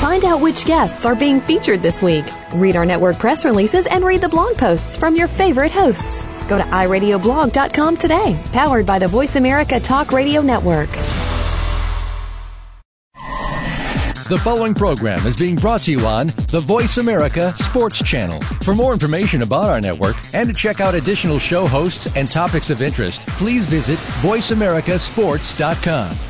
Find out which guests are being featured this week. Read our network press releases and read the blog posts from your favorite hosts. Go to iradioblog.com today, powered by the Voice America Talk Radio Network. The following program is being brought to you on the Voice America Sports Channel. For more information about our network and to check out additional show hosts and topics of interest, please visit VoiceAmericaSports.com.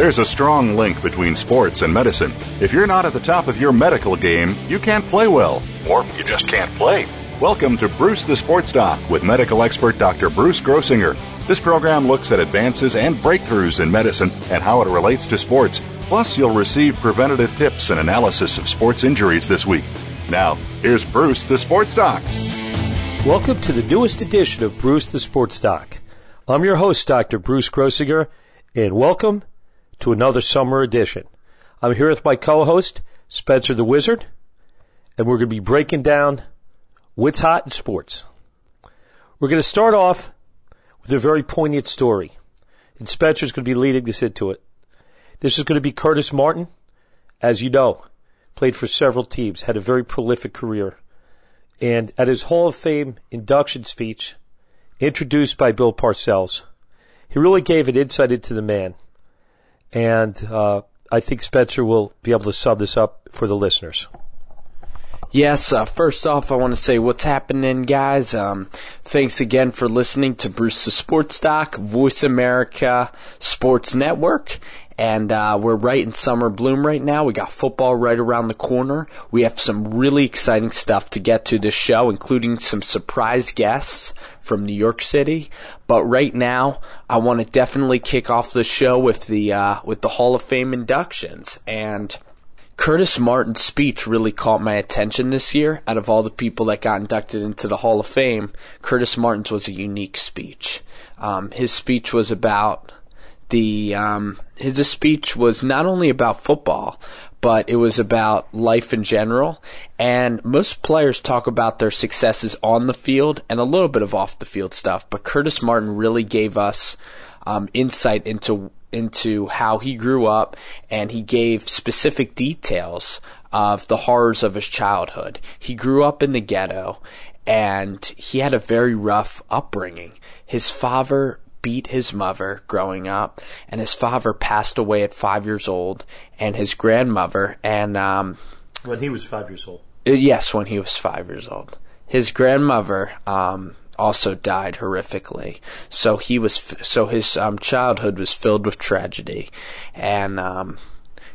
There's a strong link between sports and medicine. If you're not at the top of your medical game, you can't play well, or you just can't play. Welcome to Bruce the Sports Doc with medical expert Dr. Bruce Grossinger. This program looks at advances and breakthroughs in medicine and how it relates to sports. Plus, you'll receive preventative tips and analysis of sports injuries this week. Now, here's Bruce the Sports Doc. Welcome to the newest edition of Bruce the Sports Doc. I'm your host, Dr. Bruce Grossinger, and welcome to another summer edition. I'm here with my co-host, Spencer the Wizard, and we're going to be breaking down What's hot in sports? We're going to start off with a very poignant story. And Spencer's going to be leading us into it. This is going to be Curtis Martin. As you know, played for several teams, had a very prolific career. And at his Hall of Fame induction speech, introduced by Bill Parcells, he really gave an insight into the man. And uh, I think Spencer will be able to sum this up for the listeners. Yes, uh, first off, I want to say what's happening, guys. Um, thanks again for listening to Bruce the Sports Doc, Voice America Sports Network. And uh, we're right in summer bloom right now. We got football right around the corner. We have some really exciting stuff to get to this show, including some surprise guests from New York City. But right now, I want to definitely kick off the show with the uh, with the Hall of Fame inductions and. Curtis Martin's speech really caught my attention this year. Out of all the people that got inducted into the Hall of Fame, Curtis Martin's was a unique speech. Um, his speech was about the um, his speech was not only about football, but it was about life in general. And most players talk about their successes on the field and a little bit of off the field stuff. But Curtis Martin really gave us um, insight into into how he grew up and he gave specific details of the horrors of his childhood. He grew up in the ghetto and he had a very rough upbringing. His father beat his mother growing up and his father passed away at five years old and his grandmother and um when he was five years old yes when he was five years old his grandmother um also died horrifically. So he was, so his um, childhood was filled with tragedy, and um,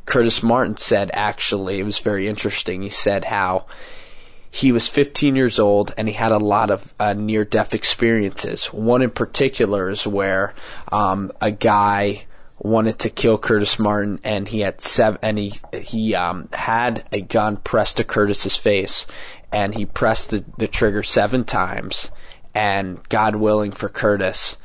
Curtis Martin said actually it was very interesting. He said how he was 15 years old and he had a lot of uh, near death experiences. One in particular is where um, a guy wanted to kill Curtis Martin and he had seven and he he um, had a gun pressed to Curtis's face and he pressed the, the trigger seven times and God willing for Curtis,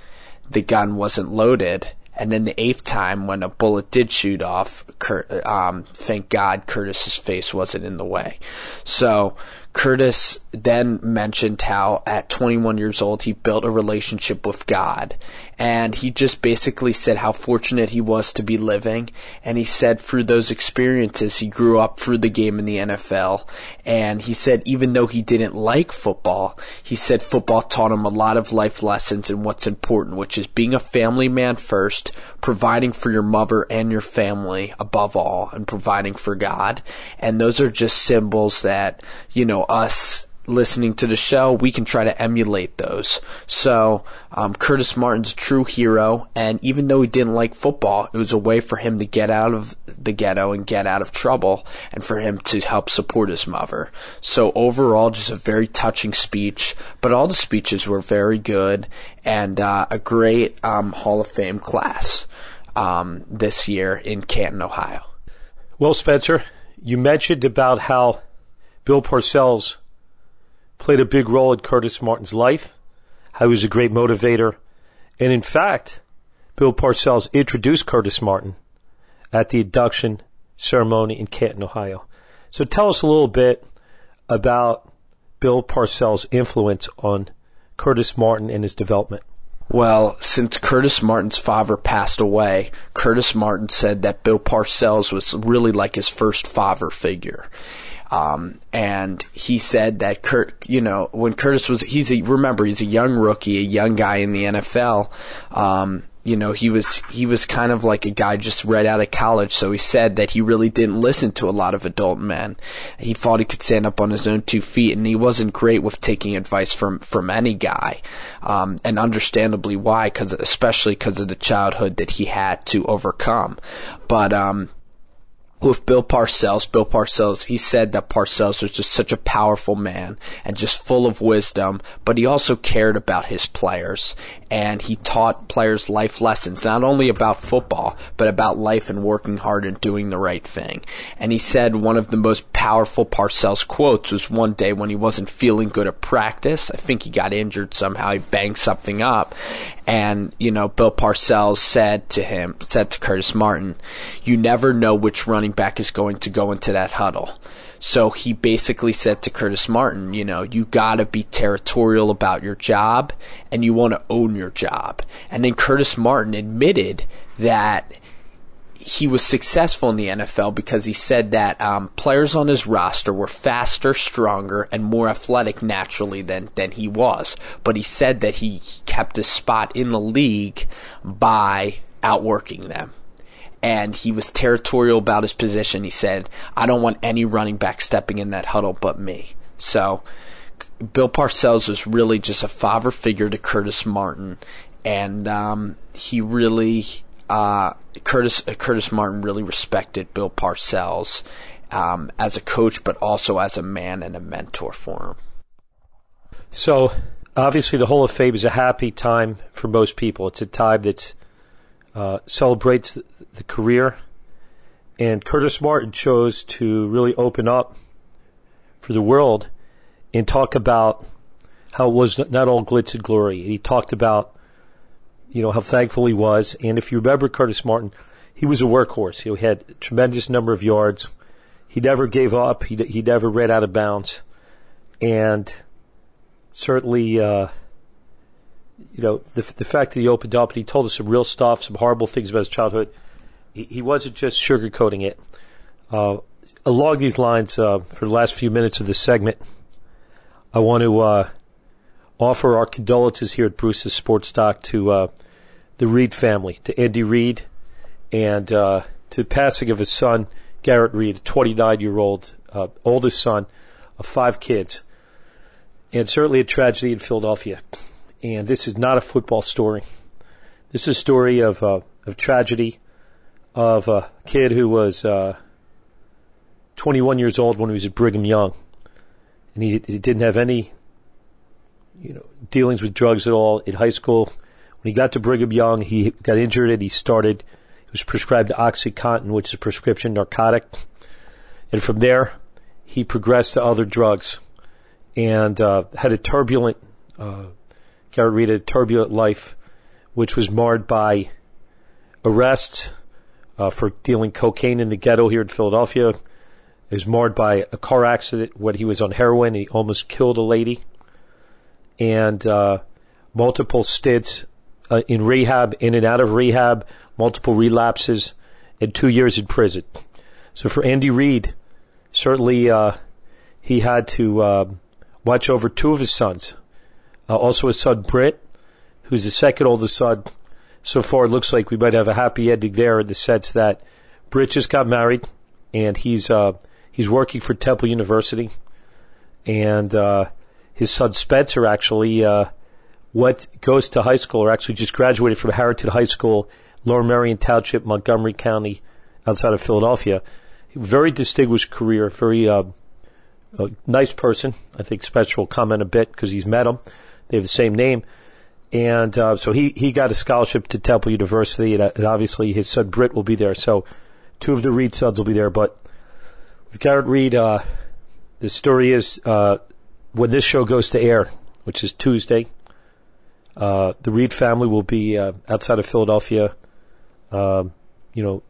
the gun wasn't loaded. And then the eighth time, when a bullet did shoot off, Kurt, um, thank God Curtis's face wasn't in the way. So Curtis then mentioned how at 21 years old he built a relationship with God. And he just basically said how fortunate he was to be living. And he said through those experiences he grew up through the game in the NFL. And he said even though he didn't like football, he said football taught him a lot of life lessons and what's important, which is being a family man first, providing for your mother and your family above all, and providing for God. And those are just symbols that, you know, us listening to the show, we can try to emulate those. So, um, Curtis Martin's true hero, and even though he didn't like football, it was a way for him to get out of the ghetto and get out of trouble, and for him to help support his mother. So overall, just a very touching speech, but all the speeches were very good, and uh, a great um, Hall of Fame class um, this year in Canton, Ohio. Well, Spencer, you mentioned about how Bill Parcells played a big role in Curtis Martin's life, how he was a great motivator, and in fact, Bill Parcells introduced Curtis Martin at the induction ceremony in Canton, Ohio. So tell us a little bit about Bill Parcells' influence on Curtis Martin and his development. Well, since Curtis Martin's father passed away, Curtis Martin said that Bill Parcells was really like his first father figure. Um, and he said that Kurt, you know, when Curtis was, he's a, remember, he's a young rookie, a young guy in the NFL. Um, you know, he was he was kind of like a guy just right out of college. So he said that he really didn't listen to a lot of adult men. He thought he could stand up on his own two feet, and he wasn't great with taking advice from from any guy. Um, and understandably why, because especially because of the childhood that he had to overcome. But um, with Bill Parcells. Bill Parcells, he said that Parcells was just such a powerful man and just full of wisdom, but he also cared about his players and he taught players life lessons, not only about football, but about life and working hard and doing the right thing. And he said one of the most powerful Parcells quotes was one day when he wasn't feeling good at practice. I think he got injured somehow. He banged something up. And, you know, Bill Parcells said to him, said to Curtis Martin, you never know which running back is going to go into that huddle. So he basically said to Curtis Martin, you know, you gotta be territorial about your job and you want to own your job. And then Curtis Martin admitted that he was successful in the NFL because he said that um, players on his roster were faster, stronger, and more athletic naturally than than he was. But he said that he kept his spot in the league by outworking them and he was territorial about his position. He said, I don't want any running back stepping in that huddle but me. So Bill Parcells was really just a father figure to Curtis Martin, and um, he really uh, Curtis uh, Curtis Martin really respected Bill Parcells um, as a coach, but also as a man and a mentor for him. So obviously, the Hall of Fame is a happy time for most people. It's a time that's uh, celebrates the, the, career. And Curtis Martin chose to really open up for the world and talk about how it was not all glitz and glory. He talked about, you know, how thankful he was. And if you remember Curtis Martin, he was a workhorse. He had a tremendous number of yards. He never gave up. He, he never ran out of bounds. And certainly, uh, you know, the, the fact that he opened up and he told us some real stuff, some horrible things about his childhood, he, he wasn't just sugarcoating it. Uh, along these lines, uh, for the last few minutes of this segment, I want to uh, offer our condolences here at Bruce's Sports Doc to uh, the Reid family, to Andy Reid, and uh, to the passing of his son, Garrett Reid, a 29 year old, uh, oldest son of five kids, and certainly a tragedy in Philadelphia and this is not a football story. This is a story of uh, of tragedy of a kid who was uh, 21 years old when he was at Brigham Young, and he, he didn't have any you know dealings with drugs at all in high school. When he got to Brigham Young, he got injured and he started. He was prescribed OxyContin, which is a prescription narcotic, and from there he progressed to other drugs and uh, had a turbulent uh, Garrett Reed had a turbulent life, which was marred by arrest uh, for dealing cocaine in the ghetto here in Philadelphia. It was marred by a car accident when he was on heroin. He almost killed a lady. And uh, multiple stints uh, in rehab, in and out of rehab, multiple relapses, and two years in prison. So for Andy Reid, certainly uh, he had to uh, watch over two of his sons uh, also his son Britt, who's the second oldest son. So far, it looks like we might have a happy ending there in the sense that Britt just got married and he's uh, he's working for Temple University, and uh, his son Spencer actually uh, what goes to high school or actually just graduated from Harriton High School, Lower Merion Township, Montgomery County, outside of Philadelphia. Very distinguished career, very uh, nice person. I think Spencer will comment a bit because he's met him. They have the same name. And uh, so he, he got a scholarship to Temple University, and, and, obviously his son Britt will be there. So two of the Reid sons will be there. But with Garrett Reid, uh, the story is uh, when this show goes to air, which is Tuesday, uh, the Reid family will be uh, outside of Philadelphia, um, you know,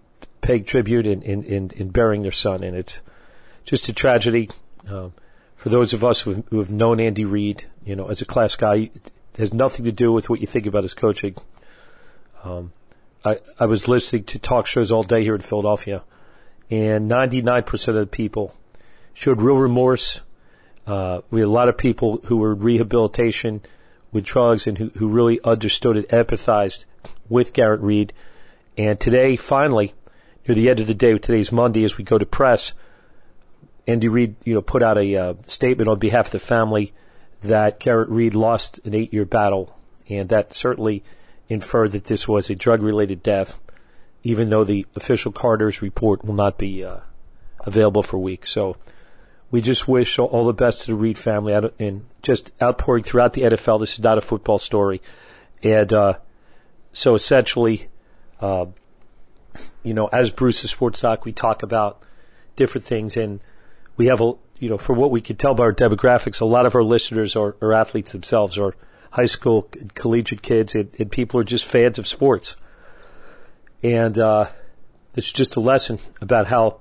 paying tribute and in, in, in, burying their son. And it's just a tragedy. Um, for those of us who have, known Andy Reid, you know, as a class guy, it has nothing to do with what you think about his coaching. Um, I, I was listening to talk shows all day here in Philadelphia, and 99% of the people showed real remorse. Uh, we had a lot of people who were rehabilitation with drugs and who, who really understood and empathized with Garrett Reid. And today, finally, near the end of the day, today's Monday, as we go to press, Andy Reid, you know, put out a uh, statement on behalf of the family that Garrett Reid lost an eight-year battle, and that certainly inferred that this was a drug-related death, even though the official coroner's report will not be uh, available for weeks. So we just wish all the best to the Reid family and just outpouring throughout the NFL. This is not a football story. And uh, so essentially, uh, you know, as Bruce the Sports Doc, we talk about different things and we have a, you know, for what we can tell by our demographics, a lot of our listeners are, are athletes themselves or high school, collegiate kids and, and people are just fans of sports. And, uh, it's just a lesson about how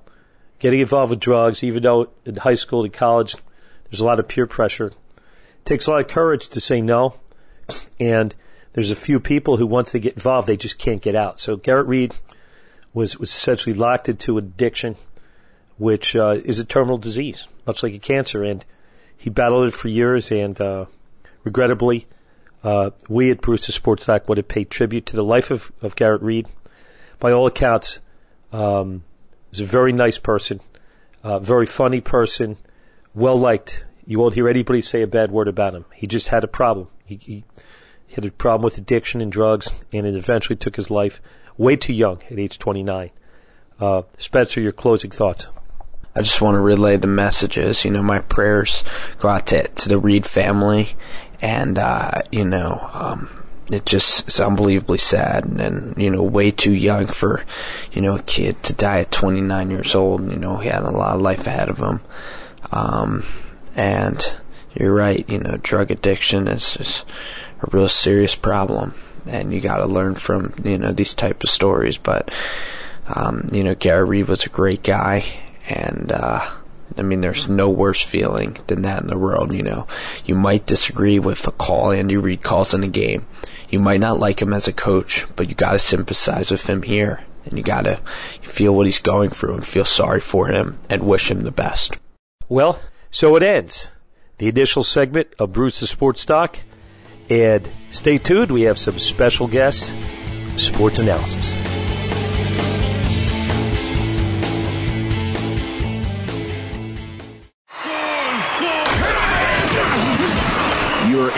getting involved with drugs, even though in high school and college, there's a lot of peer pressure. It takes a lot of courage to say no. And there's a few people who once they get involved, they just can't get out. So Garrett Reid was, was essentially locked into addiction, which, uh, is a terminal disease, much like a cancer. And he battled it for years and, uh, regrettably, uh, we at the Sports Doc would have paid tribute to the life of, of Garrett Reid. By all accounts, um, He's a very nice person, uh, very funny person, well liked. You won't hear anybody say a bad word about him. He just had a problem. He, he had a problem with addiction and drugs, and it eventually took his life way too young at age 29. Uh, Spencer, your closing thoughts. I just want to relay the messages. You know, my prayers go out to, to the Reid family, and uh, you know, um, it just is unbelievably sad and, and, you know way too young for you know a kid to die at 29 years old. You know he had a lot of life ahead of him. Um, and you're right you know drug addiction is, is a real serious problem. And you got to learn from you know these type of stories. But um, you know Gary Reid was a great guy and uh, I mean, there's no worse feeling than that in the world, you know. You might disagree with a call Andy Reid calls in a game. You might not like him as a coach, but you gotta sympathize with him here. And you gotta feel what he's going through and feel sorry for him and wish him the best. Well, so it ends. The initial segment of Bruce the Sports Doc. And stay tuned, we have some special guests, sports analysis.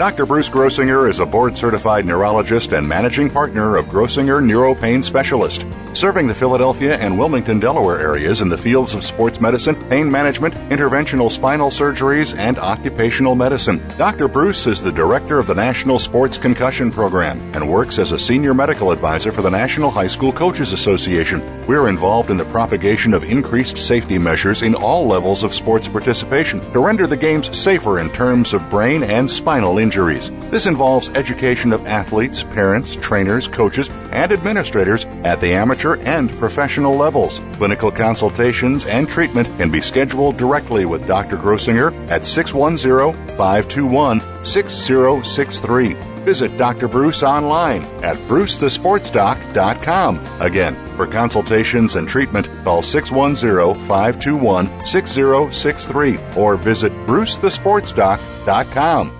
Dr. Bruce Grossinger is a board certified neurologist and managing partner of Grossinger Neuropain Specialist, serving the Philadelphia and Wilmington, Delaware areas in the fields of sports medicine, pain management, interventional spinal surgeries, and occupational medicine. Dr. Bruce is the director of the National Sports Concussion Program and works as a senior medical advisor for the National High School Coaches Association. We're involved in the propagation of increased safety measures in all levels of sports participation to render the games safer in terms of brain and spinal injury injuries. This involves education of athletes, parents, trainers, coaches, and administrators at the amateur and professional levels. Clinical consultations and treatment can be scheduled directly with Dr. Grossinger at 610 521 6063. Visit Dr. Bruce online at brucethesportsdoc.com. Again, for consultations and treatment, call 610-521-6063 or visit brucethesportsdoc.com.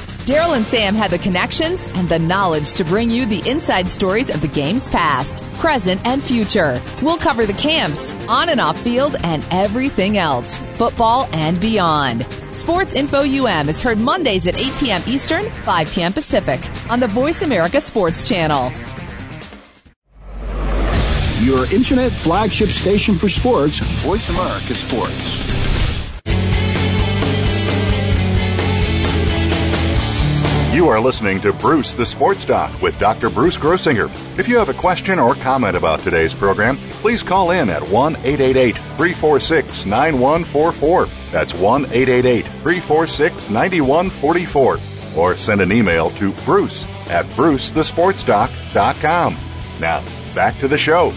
Daryl and Sam have the connections and the knowledge to bring you the inside stories of the game's past, present, and future. We'll cover the camps, on and off field, and everything else, football and beyond. Sports Info UM is heard Mondays at 8 p.m. Eastern, 5 p.m. Pacific on the Voice America Sports Channel. Your internet flagship station for sports, Voice America Sports. You are listening to Bruce the Sports Doc with Dr. Bruce Grossinger. If you have a question or comment about today's program, please call in at 1 888 346 9144. That's 1 888 346 9144. Or send an email to bruce at brucethesportsdoc.com. Now, back to the show.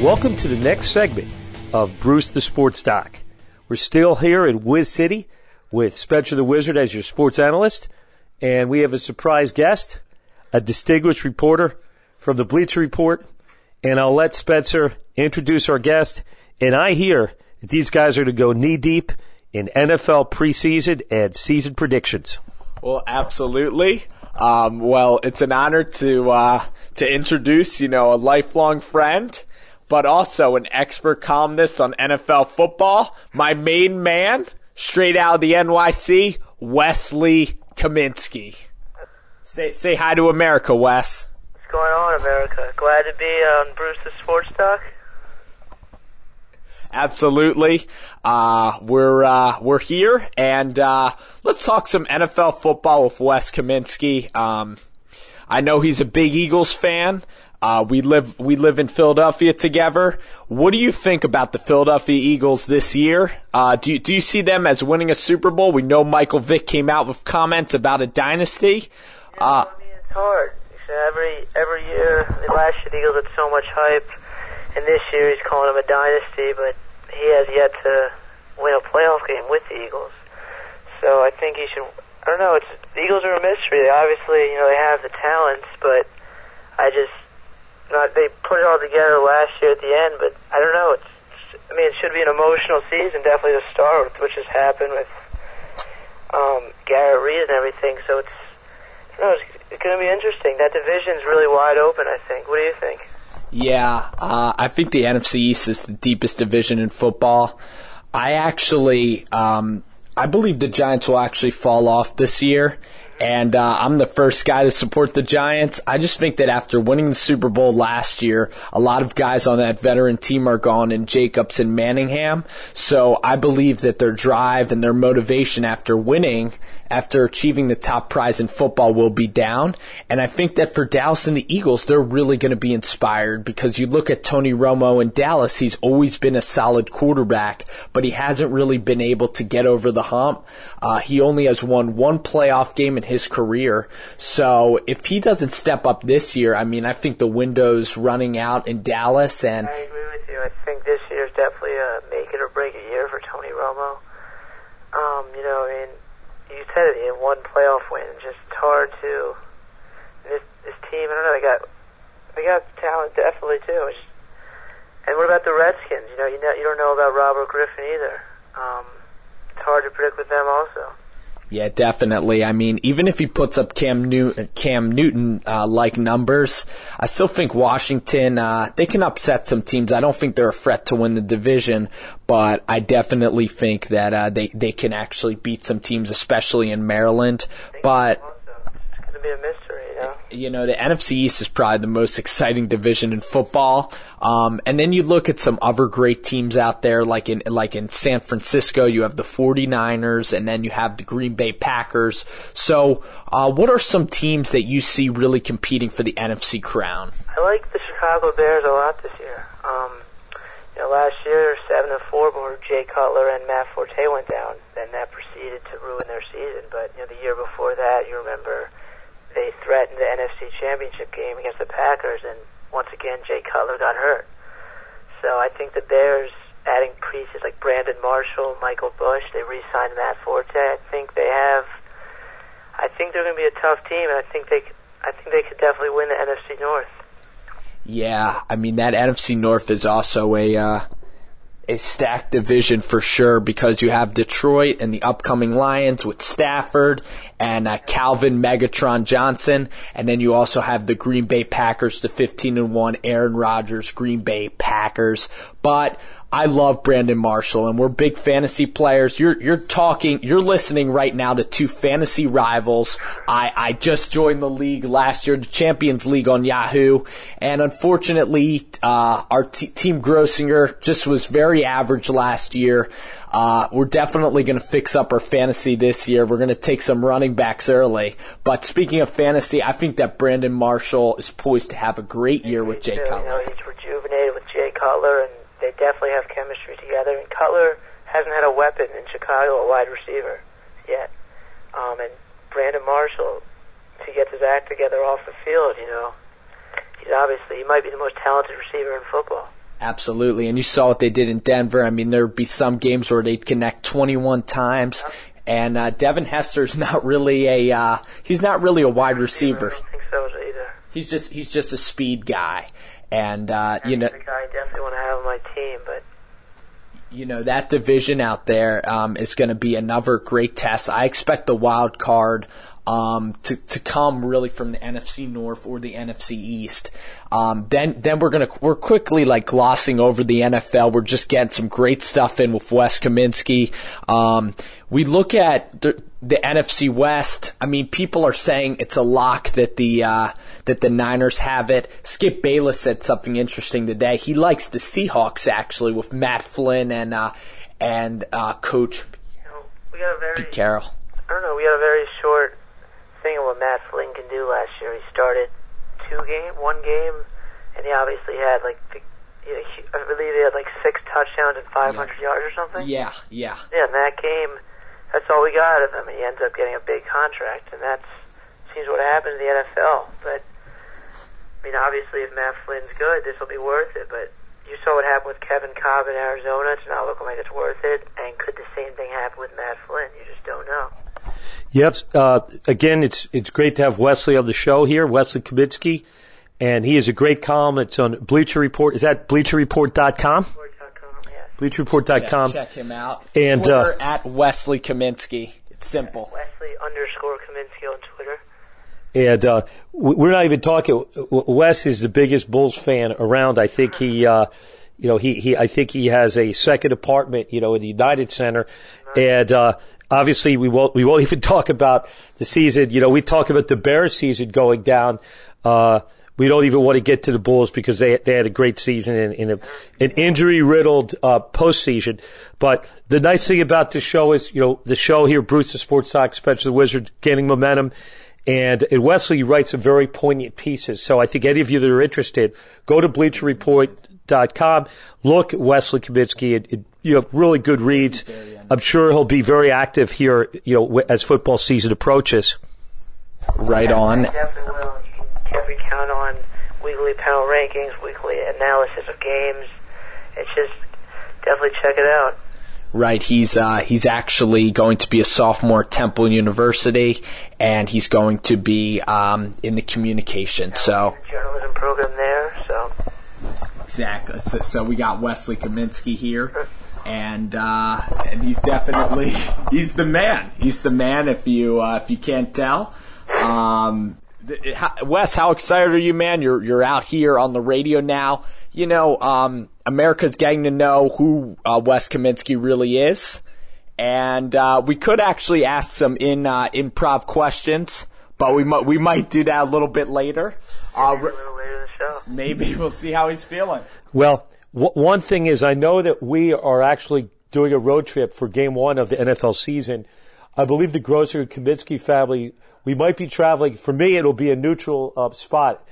Welcome to the next segment of Bruce the Sports Doc. We're still here in Wiz City with Spencer the Wizard as your sports analyst, and we have a surprise guest, a distinguished reporter from the Bleacher Report, and I'll let Spencer introduce our guest. And I hear that these guys are to go knee deep in NFL preseason and season predictions. Well, absolutely. Um, well, it's an honor to uh, to introduce, you know, a lifelong friend, but also an expert columnist on NFL football. My main man, straight out of the NYC, Wesley Kaminsky. Say say hi to America, Wes. What's going on, America? Glad to be on Bruce's Sports Talk. Absolutely. Uh, we're, uh, we're here and, uh, let's talk some NFL football with Wes Kaminsky. Um, I know he's a big Eagles fan. Uh, we live, we live in Philadelphia together. What do you think about the Philadelphia Eagles this year? Uh, do you, do you see them as winning a Super Bowl? We know Michael Vick came out with comments about a dynasty. Uh, I mean, it's hard. Every, every year, I mean, last year the Eagles had so much hype and this year he's calling them a dynasty, but he has yet to win a playoff game with the Eagles. So I think he should. I don't know. It's the Eagles are a mystery. They obviously, you know, they have the talents, but I just not. They put it all together last year at the end, but I don't know. It's. I mean, it should be an emotional season, definitely to start with, which has happened with um, Garrett Reid and everything. So it's. I don't know. It's, it's going to be interesting. That division's really wide open. I think. What do you think? Yeah, uh, I think the NFC East is the deepest division in football. I actually, um, I believe the Giants will actually fall off this year. And uh, I'm the first guy to support the Giants. I just think that after winning the Super Bowl last year, a lot of guys on that veteran team are gone in Jacobs and Manningham. So I believe that their drive and their motivation after winning after achieving the top prize in football will be down. And I think that for Dallas and the Eagles, they're really going to be inspired because you look at Tony Romo in Dallas, he's always been a solid quarterback, but he hasn't really been able to get over the hump. Uh, he only has won one playoff game in his career. So if he doesn't step up this year, I mean, I think the window's running out in Dallas and. I agree with you. I think this year's definitely a make it or break it year for Tony Romo. Um, you know, I mean, said in one playoff win. Just hard to this this team. I don't know. They got they got talent definitely too. It's, and what about the Redskins? You know, you know, you don't know about Robert Griffin either. Um, it's hard to predict with them also. Yeah, definitely. I mean, even if he puts up Cam Newton, Cam Newton uh, like numbers, I still think Washington uh, they can upset some teams. I don't think they're a threat to win the division, but I definitely think that uh, they they can actually beat some teams, especially in Maryland. But it's gonna be a you know. The NFC East is probably the most exciting division in football. Um, and then you look at some other great teams out there, like in, like in San Francisco, you have the 49ers and then you have the Green Bay Packers. So, uh, what are some teams that you see really competing for the NFC crown? I like the Chicago Bears a lot this year. Um, you know, last year, 7 and 4, where Jay Cutler and Matt Forte went down, and that proceeded to ruin their season. But, you know, the year before that, you remember they threatened the NFC Championship game against the Packers, and once again, Jay Cutler got hurt. So I think the Bears adding pieces like Brandon Marshall, Michael Bush, they re-signed Matt Forte. I think they have. I think they're going to be a tough team, and I think they. I think they could definitely win the NFC North. Yeah, I mean that NFC North is also a uh, a stacked division for sure because you have Detroit and the upcoming Lions with Stafford and uh, Calvin Megatron Johnson, and then you also have the Green Bay Packers, the 15 and one Aaron Rodgers Green Bay Packers. Packers. But I love Brandon Marshall and we're big fantasy players. You're, you're talking, you're listening right now to two fantasy rivals. I, I just joined the league last year, the Champions League on Yahoo. And unfortunately, uh, our t- team Grossinger just was very average last year. Uh, we're definitely going to fix up our fantasy this year. We're going to take some running backs early. But speaking of fantasy, I think that Brandon Marshall is poised to have a great year with Jay Cutler. You know, he's rejuvenated with Cutler and they definitely have chemistry together. And Cutler hasn't had a weapon in Chicago, a wide receiver, yet. Um, and Brandon Marshall, to get his act together off the field, you know, he's obviously he might be the most talented receiver in football. Absolutely, and you saw what they did in Denver. I mean, there'd be some games where they'd connect 21 times, and uh, Devin Hester's not really a uh, he's not really a wide receiver. I don't think so either. He's just he's just a speed guy, and uh, you know I definitely want to have on my team, but you know that division out there um, is going to be another great test. I expect the wild card um, to to come really from the NFC North or the NFC East. Um, then then we're gonna we're quickly like glossing over the NFL. We're just getting some great stuff in with Wes Kaminsky. Um, we look at the the NFC West. I mean, people are saying it's a lock that the uh, that the Niners have it. Skip Bayless said something interesting today. He likes the Seahawks actually with Matt Flynn and uh, and uh, Coach you know, we got a very Pete Carroll. I don't know. We had a very short what Matt Flynn can do last year. He started two game, one game, and he obviously had like the, I believe he had like six touchdowns and 500 yards or something. Yeah, yeah. Yeah, in that game, that's all we got of him, he ends up getting a big contract, and that's seems what happens in the NFL. But I mean, obviously, if Matt Flynn's good, this will be worth it. But you saw what happened with Kevin Kolb in Arizona. It's not looking like it's worth it. And could the same thing happen with Matt Flynn? You just don't know. Yep. Uh, again, it's it's great to have Wesley on the show here, Wesley Kaminsky, and he is a great column. It's on Bleacher Report. Is that BleacherReport.com? Sport.com, yes. BleacherReport.com. Check, check him out. And, Twitter uh, at Wesley Kaminsky. It's simple. Wesley underscore Kaminsky on Twitter. And uh, we- we're not even talking. Wes is the biggest Bulls fan around. I think he, uh, you know, he, he I think he has a second apartment, you know, in the United Center, and uh, obviously we won't we won't even talk about the season. You know, we talk about the Bears season going down. Uh, we don't even want to get to the Bulls because they they had a great season in, in a, an injury riddled uh, postseason. But the nice thing about the show is, you know, the show here, Bruce the Sports Talk, Spencer the Wizard, gaining momentum. And, and Wesley writes some very poignant pieces. So I think any of you that are interested, go to BleacherReport.com, look at Wesley Kaminsky. It, it, you have really good reads. I'm sure he'll be very active here, you know, as football season approaches. Right on. Definitely will. You can definitely count on weekly panel rankings, weekly analysis of games. It's just definitely check it out. Right. He's uh, he's actually going to be a sophomore at Temple University, and he's going to be um, in the communication. So Journalism program there, so exactly. So, so we got Wesley Kaminsky here, and uh, and he's definitely he's the man. He's the man. If you uh, if you can't tell. Um, th- how- Wes, how excited are you, man? You're you're out here on the radio now. You know, um, America's getting to know who uh, Wes Kaminsky really is, and uh, we could actually ask some in uh, improv questions, but we might we might do that a little bit later. Uh, a r- little later in the show. maybe we'll see how he's feeling. Well, w- one thing is I know that we are actually doing a road trip for game one of the NFL season. I believe the Grosser and Kaminsky family, we might be traveling. For me, it'll be a neutral uh, spot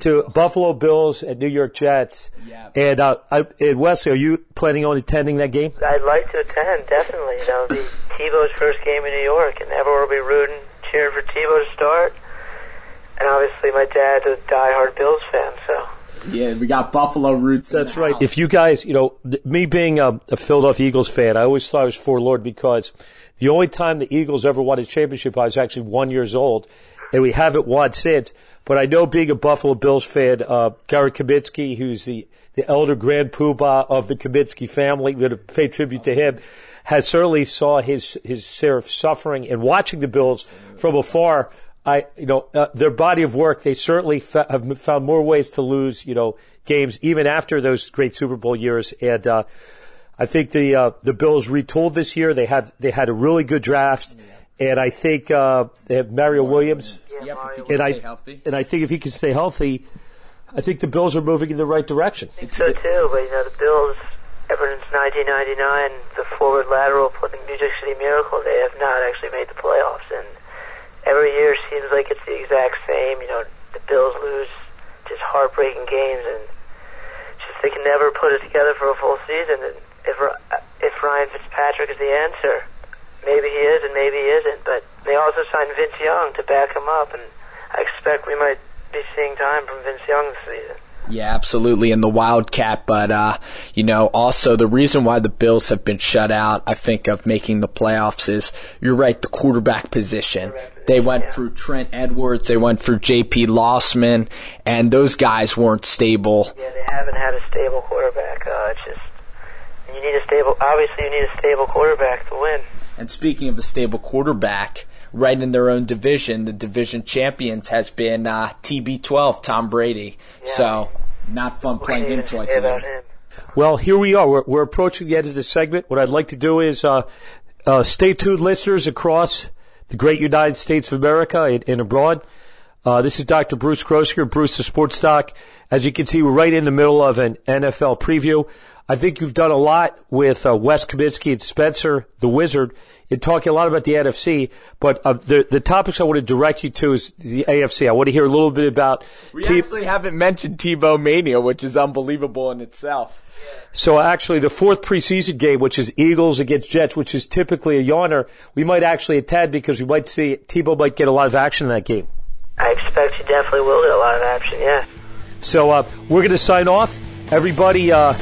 to Buffalo Bills and New York Jets. Yeah. And, uh, I, and Wesley, are you planning on attending that game? I'd like to attend, definitely. That'll be Tebow's first game in New York, and everyone will be rooting, cheering for Tebow to start. And obviously, my dad's a diehard Bills fan, so Yeah, we got Buffalo roots. in That's the right. house. If you guys, you know, th- me being a, a Philadelphia Eagles fan, I always thought I was forlorn because the only time the Eagles ever won a championship, I was actually one years old, and we haven't won since. But I know being a Buffalo Bills fan, uh, Gary Kaminsky, who's the, the elder grand poobah of the Kaminsky family, we're going to pay tribute to him, has certainly saw his, his share of suffering and watching the Bills from afar. I, you know, uh, their body of work, they certainly fa- have found more ways to lose, you know, games even after those great Super Bowl years. And, uh, I think the, uh, the Bills retooled this year. They had, they had a really good draft. And I think, uh, they have Mario Williams. Yep, and I, healthy. and I think if he can stay healthy, I think the Bills are moving in the right direction. I think so too, but you know, the Bills, ever since 1999, the forward lateral for the Music City Miracle, they have not actually made the playoffs. And every year seems like it's the exact same. You know, the Bills lose just heartbreaking games, and just they can never put it together for a full season. And if if Ryan Fitzpatrick is the answer, maybe he is, and maybe he isn't. But they also signed Vince Young to back him up, and I expect we might be seeing time from Vince Young this season. Yeah, absolutely, And the Wildcat. But, uh, you know, also the reason why the Bills have been shut out, I think, of making the playoffs is, you're right, the quarterback position. They went through Trent Edwards, they went through JP Losman, and those guys weren't stable. Yeah, they haven't had a stable quarterback. Uh, it's just, you need a stable, obviously you need a stable quarterback to win. And speaking of a stable quarterback, right in their own division, the division champions has been uh, TB12, Tom Brady. Yeah. So, not fun playing him twice say a about year. him. Well, here we are. We're, we're approaching the end of the segment. What I'd like to do is uh, uh, stay tuned, listeners across the great United States of America and, and abroad. Uh, this is Dr. Bruce Grossinger, Bruce the Sports Doc. As you can see, we're right in the middle of an NFL preview. I think you've done a lot with uh, Wes Kaminsky and Spencer, the Wizard, in talking a lot about the NFC. But uh, the the topics I want to direct you to is the AFC. I want to hear a little bit about. We team- actually haven't mentioned Tebow Mania, which is unbelievable in itself. So actually, the fourth preseason game, which is Eagles against Jets, which is typically a yawner, we might actually attend because we might see Tebow might get a lot of action in that game. I expect he definitely will get a lot of action, yeah. So uh, we're going to sign off. Everybody, uh,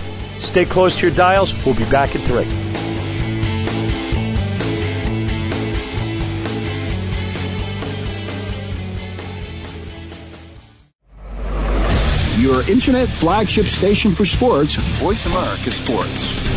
stay close to your dials. We'll be back in three. Your internet flagship station for sports, Voice America Sports.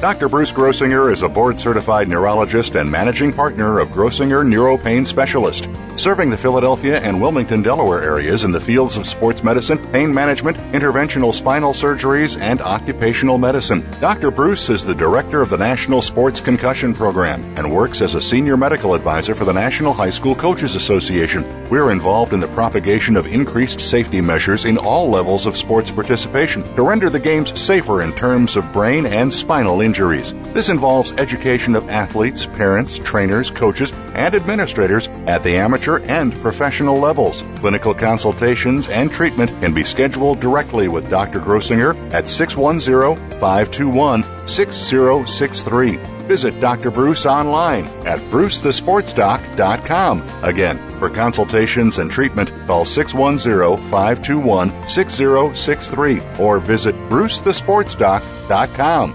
Dr. Bruce Grossinger is a board certified neurologist and managing partner of Grossinger Neuropain Specialist, serving the Philadelphia and Wilmington, Delaware areas in the fields of sports medicine, pain management, interventional spinal surgeries, and occupational medicine. Dr. Bruce is the director of the National Sports Concussion Program and works as a senior medical advisor for the National High School Coaches Association. We're involved in the propagation of increased safety measures in all levels of sports participation to render the games safer in terms of brain and spinal injuries. This involves education of athletes, parents, trainers, coaches, and administrators at the amateur and professional levels. Clinical consultations and treatment can be scheduled directly with Dr. Grossinger at 610 521 6063. Visit Dr. Bruce online at brucethesportsdoc.com. Again, for consultations and treatment, call 610-521-6063 or visit brucethesportsdoc.com.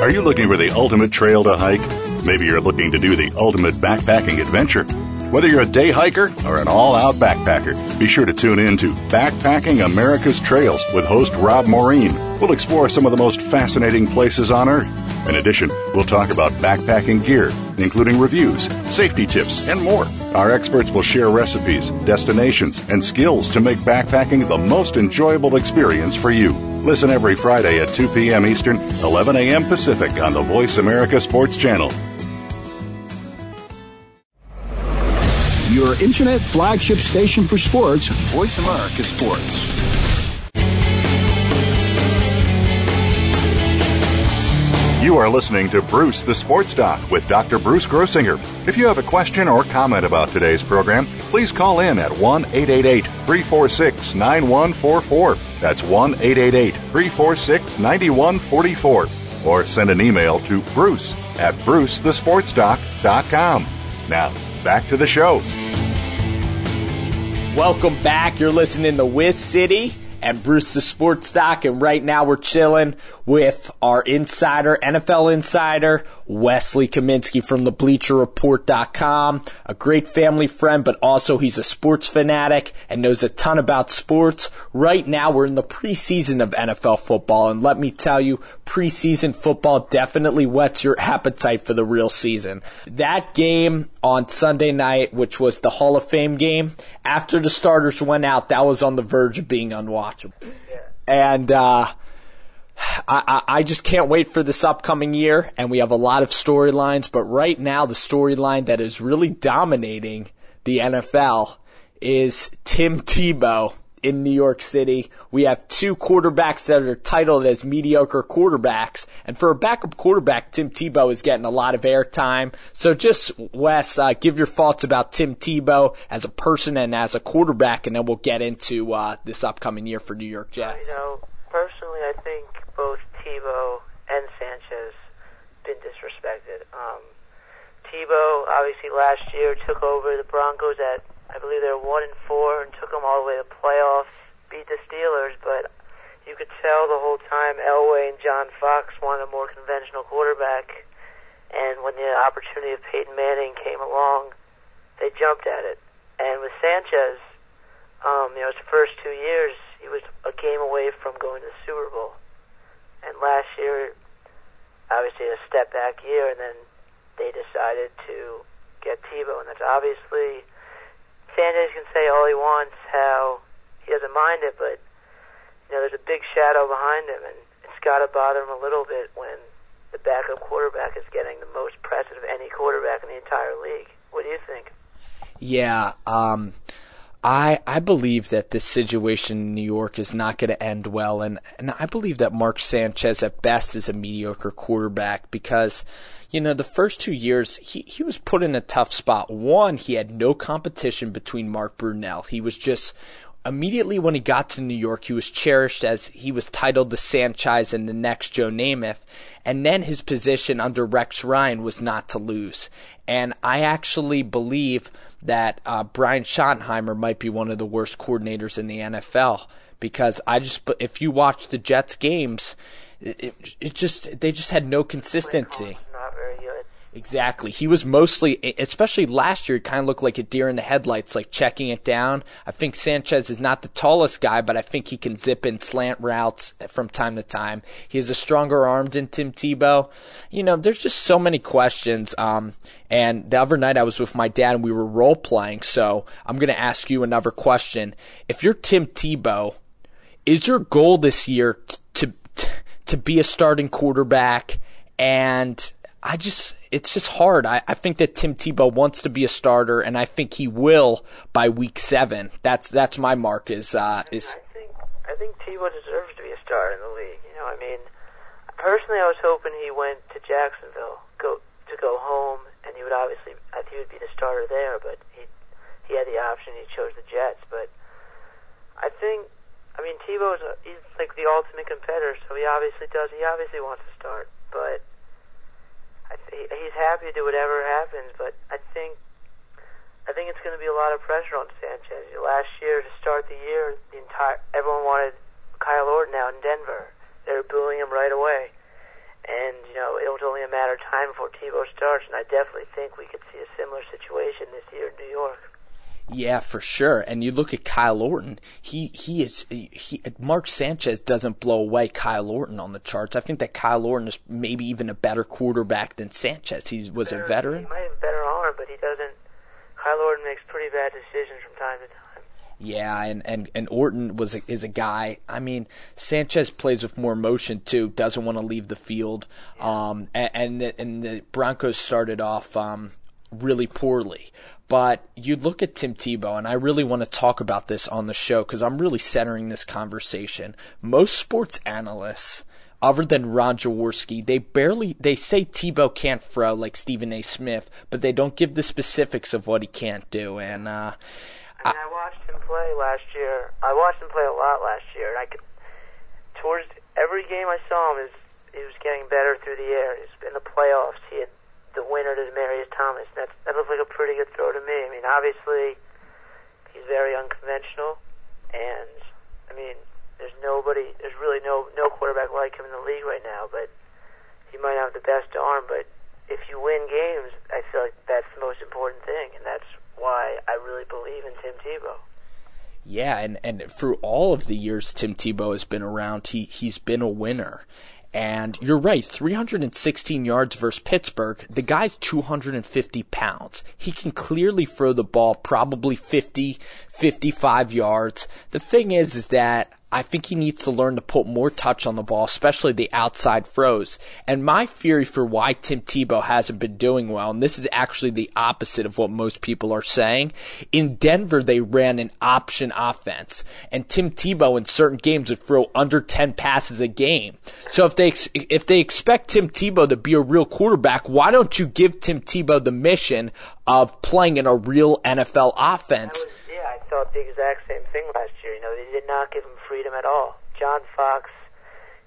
Are you looking for the ultimate trail to hike? Maybe you're looking to do the ultimate backpacking adventure. Whether you're a day hiker or an all out backpacker, be sure to tune in to Backpacking America's Trails with host Rob Maureen. We'll explore some of the most fascinating places on Earth. In addition, we'll talk about backpacking gear, including reviews, safety tips, and more. Our experts will share recipes, destinations, and skills to make backpacking the most enjoyable experience for you. Listen every Friday at 2 p.m. Eastern, 11 a.m. Pacific on the Voice America Sports Channel. Your internet flagship station for sports, Voice America Sports. You are listening to Bruce the Sports Doc with Dr. Bruce Grossinger. If you have a question or comment about today's program, please call in at 1 888 346 9144. That's 1 888 346 9144. Or send an email to bruce at brucethesportsdoc.com. Now, back to the show. Welcome back. You're listening to Wiz City and Bruce the Sports Doc, and right now we're chilling with our insider, NFL insider, Wesley Kaminsky from the BleacherReport.com, a great family friend, but also he's a sports fanatic and knows a ton about sports. Right now we're in the preseason of NFL football and let me tell you, preseason football definitely whets your appetite for the real season. That game on Sunday night, which was the Hall of Fame game, after the starters went out, that was on the verge of being unwatchable. And, uh, I, I, just can't wait for this upcoming year, and we have a lot of storylines. But right now, the storyline that is really dominating the NFL is Tim Tebow in New York City. We have two quarterbacks that are titled as mediocre quarterbacks, and for a backup quarterback, Tim Tebow is getting a lot of airtime. So, just Wes, uh, give your thoughts about Tim Tebow as a person and as a quarterback, and then we'll get into uh, this upcoming year for New York Jets. You know, personally, I think both Tebow and Sanchez been disrespected. Um, Tebow obviously last year took over the Broncos at I believe they were one and four and took them all the way to playoffs, beat the Steelers, but you could tell the whole time Elway and John Fox wanted a more conventional quarterback, and when the opportunity of Peyton Manning came along, they jumped at it. And with Sanchez, um, you know, his first two years, he was a game away from going to the Super Bowl. And last year, obviously a step back year, and then they decided to get Tebow, and that's obviously Sanchez can say all he wants how he doesn't mind it, but you know there's a big shadow behind him, and it's got to bother him a little bit when the backup quarterback is getting the most press of any quarterback in the entire league. What do you think? Yeah, um, I I believe that this situation in New York is not going to end well, and and I believe that Mark Sanchez at best is a mediocre quarterback because. You know, the first two years, he, he was put in a tough spot. One, he had no competition between Mark Brunell. He was just immediately when he got to New York, he was cherished as he was titled the Sanchize and the next Joe Namath. And then his position under Rex Ryan was not to lose. And I actually believe that uh, Brian Schottenheimer might be one of the worst coordinators in the NFL because I just if you watch the Jets games, it, it just they just had no consistency. Exactly. He was mostly, especially last year, kind of looked like a deer in the headlights, like checking it down. I think Sanchez is not the tallest guy, but I think he can zip in slant routes from time to time. He has a stronger arm than Tim Tebow. You know, there's just so many questions. Um, and the other night I was with my dad and we were role playing. So I'm going to ask you another question. If you're Tim Tebow, is your goal this year to, to, to be a starting quarterback and I just, it's just hard. I, I think that Tim Tebow wants to be a starter, and I think he will by week seven. That's that's my mark. Is uh, is. I think I think Tebow deserves to be a starter in the league. You know, I mean, personally, I was hoping he went to Jacksonville, go to go home, and he would obviously, I think he would be the starter there. But he he had the option. He chose the Jets. But I think, I mean, Tebow's a, he's like the ultimate competitor, so he obviously does. He obviously wants to start, but I he's happy to do whatever happens, but I think I think it's going to be a lot of pressure on Sanchez. Last year, to start the year, the entire everyone wanted Kyle Orton out in Denver. They were booing him right away, and you know it was only a matter of time before Tebow starts. And I definitely think we could see a similar situation this year in New York. Yeah, for sure. And you look at Kyle Orton. He he is he. Mark Sanchez doesn't blow away Kyle Orton on the charts. I think that Kyle Orton is maybe even a better quarterback than Sanchez. He was better, a veteran. He might have a better arm, but he doesn't. Kyle Orton makes pretty bad decisions from time to time. Yeah, and, and, and Orton was a, is a guy. I mean, Sanchez plays with more motion too. Doesn't want to leave the field. Um, and and the, and the Broncos started off um, really poorly. But you look at Tim Tebow, and I really want to talk about this on the show because I'm really centering this conversation. Most sports analysts, other than Ron Jaworski, they barely they say Tebow can't throw like Stephen A. Smith, but they don't give the specifics of what he can't do. And uh, I, I watched him play last year. I watched him play a lot last year, and I could towards every game I saw him is he was getting better through the air. In the playoffs, he had the winner to Demaryius Thomas. That's, that looks like a pretty good throw to me. I mean, obviously, he's very unconventional, and I mean, there's nobody, there's really no no quarterback like him in the league right now. But he might have the best arm, but if you win games, I feel like that's the most important thing, and that's why I really believe in Tim Tebow. Yeah, and, and for all of the years Tim Tebow has been around, he he's been a winner. And you're right, 316 yards versus Pittsburgh. The guy's 250 pounds. He can clearly throw the ball probably 50, 55 yards. The thing is, is that I think he needs to learn to put more touch on the ball, especially the outside throws. And my theory for why Tim Tebow hasn't been doing well, and this is actually the opposite of what most people are saying. In Denver, they ran an option offense, and Tim Tebow in certain games would throw under 10 passes a game. So if they, if they expect Tim Tebow to be a real quarterback, why don't you give Tim Tebow the mission of playing in a real NFL offense? Yeah, thought the exact same thing last year. You know, they did not give him freedom at all. John Fox,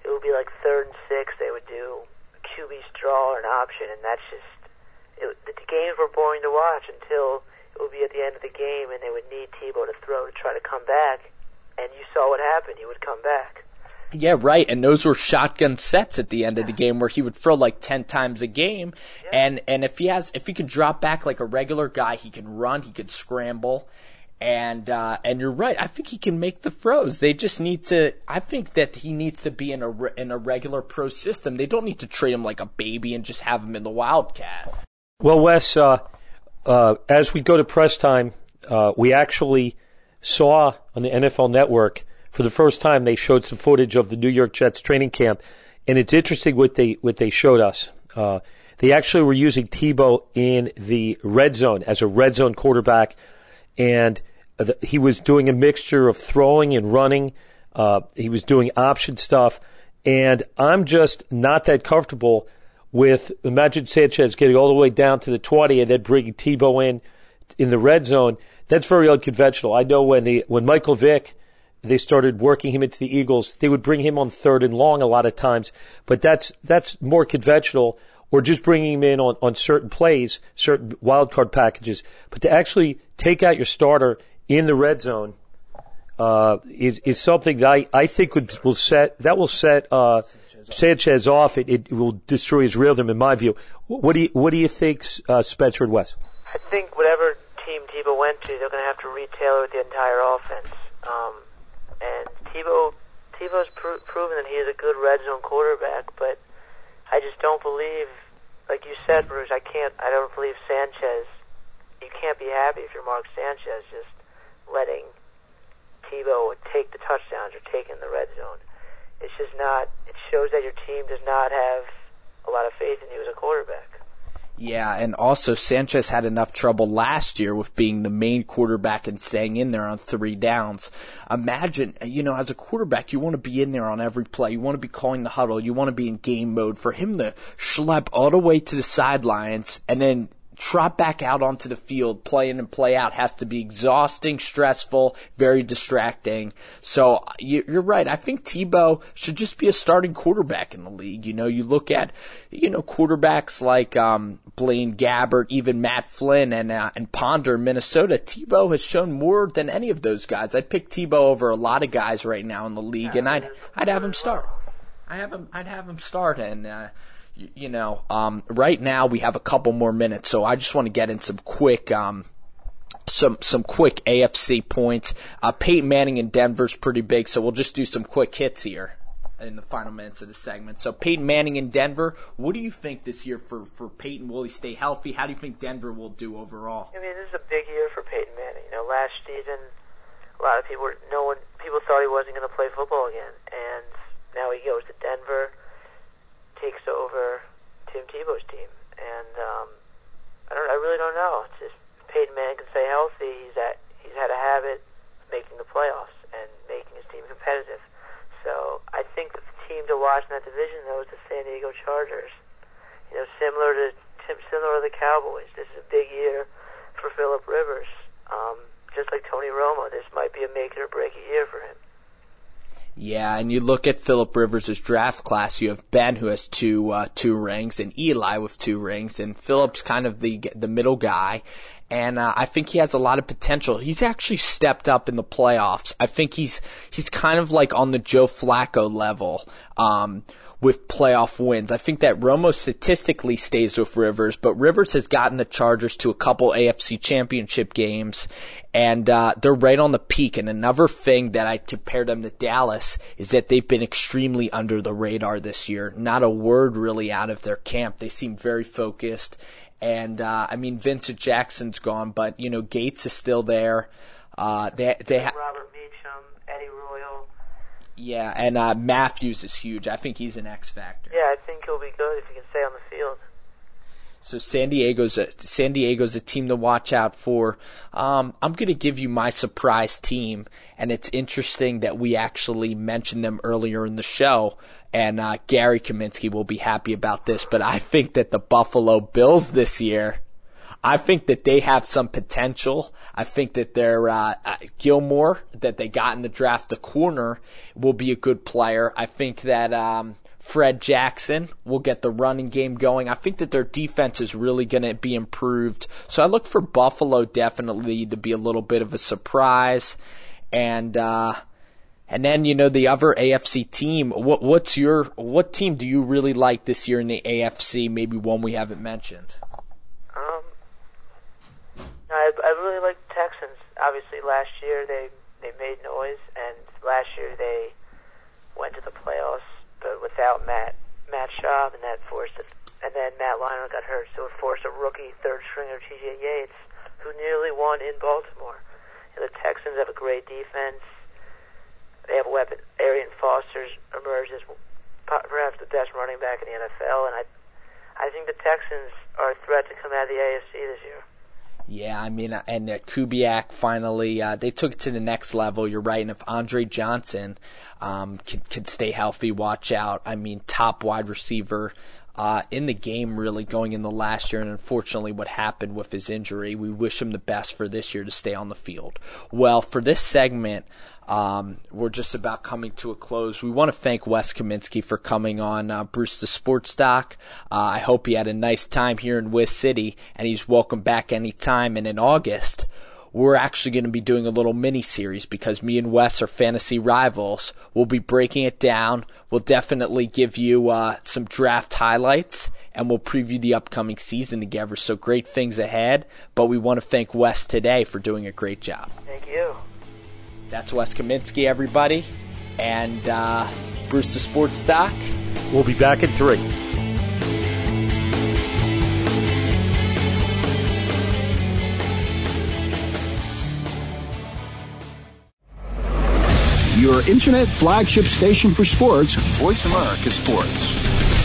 it would be like third and six. They would do a QB draw or an option, and that's just it, the games were boring to watch until it would be at the end of the game, and they would need Tebow to throw to try to come back. And you saw what happened. He would come back. Yeah, right. And those were shotgun sets at the end of the game where he would throw like 10 times a game. And, and if he has, if he can drop back like a regular guy, he can run, he could scramble. And, uh, and you're right. I think he can make the throws. They just need to, I think that he needs to be in a, re- in a regular pro system. They don't need to treat him like a baby and just have him in the Wildcat. Well, Wes, uh, uh, as we go to press time, uh, we actually saw on the NFL network for the first time they showed some footage of the New York Jets training camp. And it's interesting what they, what they showed us. Uh, they actually were using Tebow in the red zone as a red zone quarterback and the, he was doing a mixture of throwing and running. Uh, he was doing option stuff, and I'm just not that comfortable with imagine Sanchez getting all the way down to the 20 and then bringing Tebow in in the red zone. That's very unconventional. I know when the when Michael Vick they started working him into the Eagles, they would bring him on third and long a lot of times, but that's that's more conventional or just bringing him in on, on certain plays, certain Wildcat packages. But to actually take out your starter in the red zone uh, is is something that I, I think would will set that will set uh, Sanchez off. It, it will destroy his rhythm, in my view. What do you what do you think, uh, Spencer and Wes? I think whatever team Tebow went to, they're going to have to retailer the entire offense. Um, and Tebow Tebow's pro- proven that he is a good red zone quarterback, but I just don't believe, like you said, Bruce. I can't. I don't believe Sanchez. You can't be happy if you're Mark Sanchez just letting Tebow take the touchdowns or take in the red zone. It's just not. It shows that your team does not have a lot of faith in you as a quarterback. Yeah, and also Sanchez had enough trouble last year with being the main quarterback and staying in there on three downs. Imagine, you know, as a quarterback, you want to be in there on every play. You want to be calling the huddle. You want to be in game mode. For him to schlep all the way to the sidelines and then trot back out onto the field, play in and play out has to be exhausting, stressful, very distracting. So you're right. I think Tebow should just be a starting quarterback in the league. You know, you look at, you know, quarterbacks like, um, Blaine Gabbert, even Matt Flynn and, uh, and Ponder, Minnesota. Tebow has shown more than any of those guys. I'd pick Tebow over a lot of guys right now in the league and I'd, I'd have him start. I have him, I'd have him start and, uh, you know, um, right now we have a couple more minutes, so I just want to get in some quick, um, some some quick AFC points. Uh, Peyton Manning in Denver's pretty big, so we'll just do some quick hits here in the final minutes of the segment. So Peyton Manning in Denver, what do you think this year for for Peyton? Will he stay healthy? How do you think Denver will do overall? I mean, this is a big year for Peyton Manning. You know, last season, a lot of people, were, no one, people thought he wasn't going to play football again, and now he goes to Denver takes over Tim Tebow's team, and um, I don't. I really don't know. It's just Peyton Manning can stay healthy. He's at. He's had a habit of making the playoffs and making his team competitive. So I think the team to watch in that division though is the San Diego Chargers. You know, similar to similar to the Cowboys. This is a big year for Philip Rivers. Um, just like Tony Romo, this might be a make it or break it year for him. Yeah, and you look at Philip Rivers' draft class. You have Ben who has two uh, two rings, and Eli with two rings, and Philip's kind of the the middle guy. And uh, I think he has a lot of potential. He's actually stepped up in the playoffs. I think he's he's kind of like on the Joe Flacco level. Um, with playoff wins. I think that Romo statistically stays with Rivers, but Rivers has gotten the Chargers to a couple AFC championship games, and uh, they're right on the peak. And another thing that I compare them to Dallas is that they've been extremely under the radar this year. Not a word really out of their camp. They seem very focused. And uh, I mean, Vincent Jackson's gone, but you know Gates is still there. Uh, they they ha- Robert Meacham, Eddie Royal. Yeah, and uh, Mathews is huge. I think he's an X factor. Yeah, I think he'll be good if he can stay on the field. So San Diego's a, San Diego's a team to watch out for. Um, I'm going to give you my surprise team, and it's interesting that we actually mentioned them earlier in the show. And uh, Gary Kaminsky will be happy about this, but I think that the Buffalo Bills this year, I think that they have some potential. I think that their uh, uh, Gilmore that they got in the draft, the corner, will be a good player. I think that um, Fred Jackson will get the running game going. I think that their defense is really going to be improved. So I look for Buffalo definitely to be a little bit of a surprise. And uh, and then you know the other AFC team. What what's your what team do you really like this year in the AFC? Maybe one we haven't mentioned. I I really like the Texans. Obviously, last year they they made noise, and last year they went to the playoffs, but without Matt Matt Schaub, and that forced it. And then Matt Leinart got hurt, so it forced a rookie third stringer T.J. Yates, who nearly won in Baltimore. And the Texans have a great defense. They have a weapon. Arian Foster's emerged as perhaps the best running back in the NFL, and I I think the Texans are a threat to come out of the AFC this year. Yeah, I mean, and uh, Kubiak finally uh, they took it to the next level. You're right, and if Andre Johnson um, can can stay healthy, watch out. I mean, top wide receiver. Uh, in the game, really going in the last year, and unfortunately, what happened with his injury. We wish him the best for this year to stay on the field. Well, for this segment, um, we're just about coming to a close. We want to thank Wes Kaminsky for coming on uh, Bruce the Sports Doc. Uh, I hope he had a nice time here in Wiz City, and he's welcome back anytime. And in August, we're actually going to be doing a little mini series because me and Wes are fantasy rivals. We'll be breaking it down. We'll definitely give you uh, some draft highlights and we'll preview the upcoming season together. So great things ahead. But we want to thank Wes today for doing a great job. Thank you. That's Wes Kaminsky, everybody. And uh, Bruce the Sports Doc. We'll be back in three. Your internet flagship station for sports, Voice America Sports.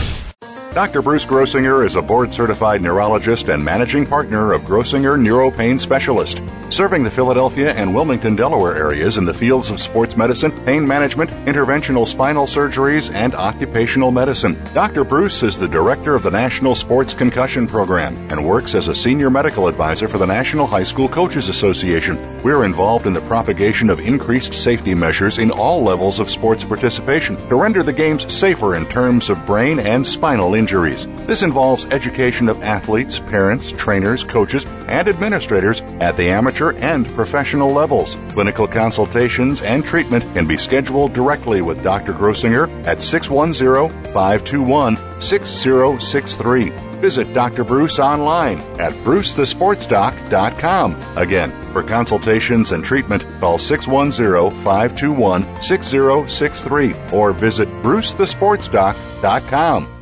Dr. Bruce Grossinger is a board certified neurologist and managing partner of Grossinger Neuropain Specialist, serving the Philadelphia and Wilmington, Delaware areas in the fields of sports medicine, pain management, interventional spinal surgeries, and occupational medicine. Dr. Bruce is the director of the National Sports Concussion Program and works as a senior medical advisor for the National High School Coaches Association. We're involved in the propagation of increased safety measures in all levels of sports participation to render the games safer in terms of brain and spinal injuries. This involves education of athletes, parents, trainers, coaches, and administrators at the amateur and professional levels. Clinical consultations and treatment can be scheduled directly with Dr. Grossinger at 610 521 6063. Visit Dr. Bruce online at brucethesportsdoc.com. Again, for consultations and treatment, call 610-521-6063 or visit brucethesportsdoc.com.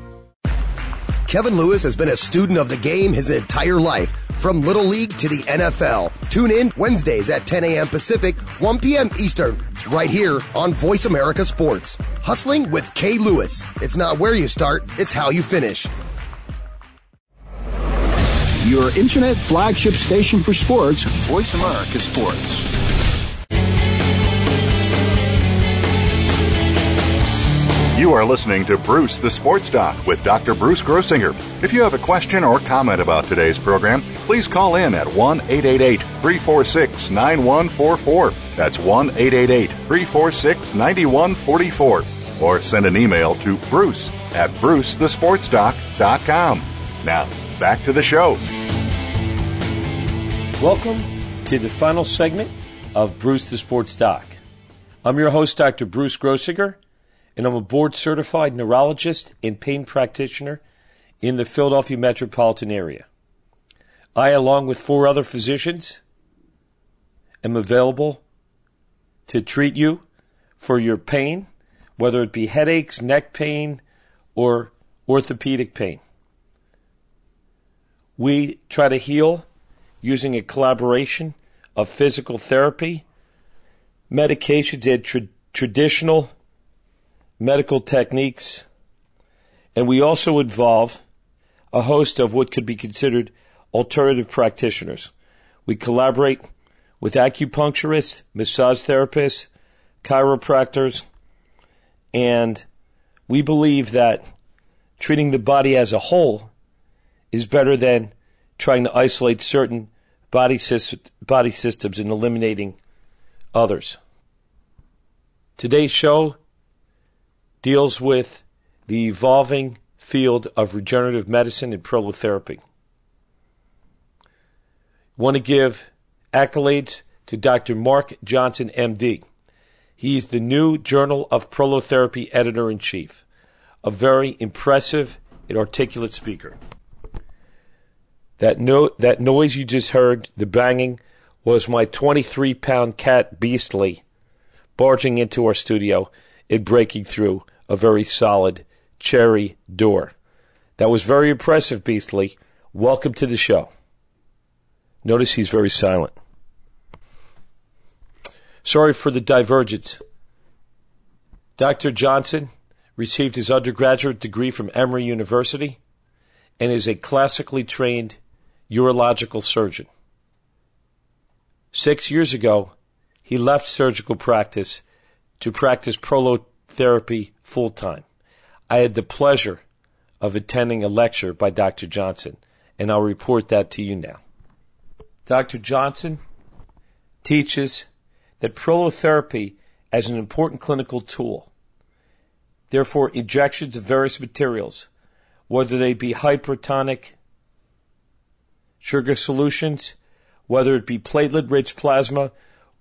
Kevin Lewis has been a student of the game his entire life, from Little League to the NFL. Tune in Wednesdays at 10 a.m. Pacific, 1 p.m. Eastern, right here on Voice America Sports. Hustling with Kay Lewis. It's not where you start, it's how you finish. Your internet flagship station for sports, Voice America Sports. You are listening to Bruce the Sports Doc with Dr. Bruce Grossinger. If you have a question or comment about today's program, please call in at 1 888 346 9144. That's 1 888 346 9144. Or send an email to bruce at brucethesportsdoc.com. Now, back to the show. Welcome to the final segment of Bruce the Sports Doc. I'm your host, Dr. Bruce Grossinger, and I'm a board certified neurologist and pain practitioner in the Philadelphia metropolitan area. I, along with four other physicians, am available to treat you for your pain, whether it be headaches, neck pain, or orthopedic pain. We try to heal using a collaboration of physical therapy, medications, and tra- traditional medical techniques. And we also involve a host of what could be considered alternative practitioners. We collaborate with acupuncturists, massage therapists, chiropractors, and we believe that treating the body as a whole is better than trying to isolate certain body, body systems and eliminating others. Today's show deals with the evolving field of regenerative medicine and prolotherapy. Want to give accolades to Dr. Mark Johnson, MD. He's the new Journal of Prolotherapy editor in chief, a very impressive and articulate speaker. That, no, that noise you just heard, the banging, was my 23 pound cat Beastly barging into our studio and breaking through a very solid cherry door. That was very impressive, Beastly. Welcome to the show. Notice he's very silent. Sorry for the divergence. Dr. Johnson received his undergraduate degree from Emory University and is a classically trained urological surgeon. Six years ago, he left surgical practice to practice prolotherapy full time. I had the pleasure of attending a lecture by Dr. Johnson, and I'll report that to you now. Dr. Johnson teaches that prolotherapy as an important clinical tool. Therefore, injections of various materials, whether they be hypertonic sugar solutions, whether it be platelet rich plasma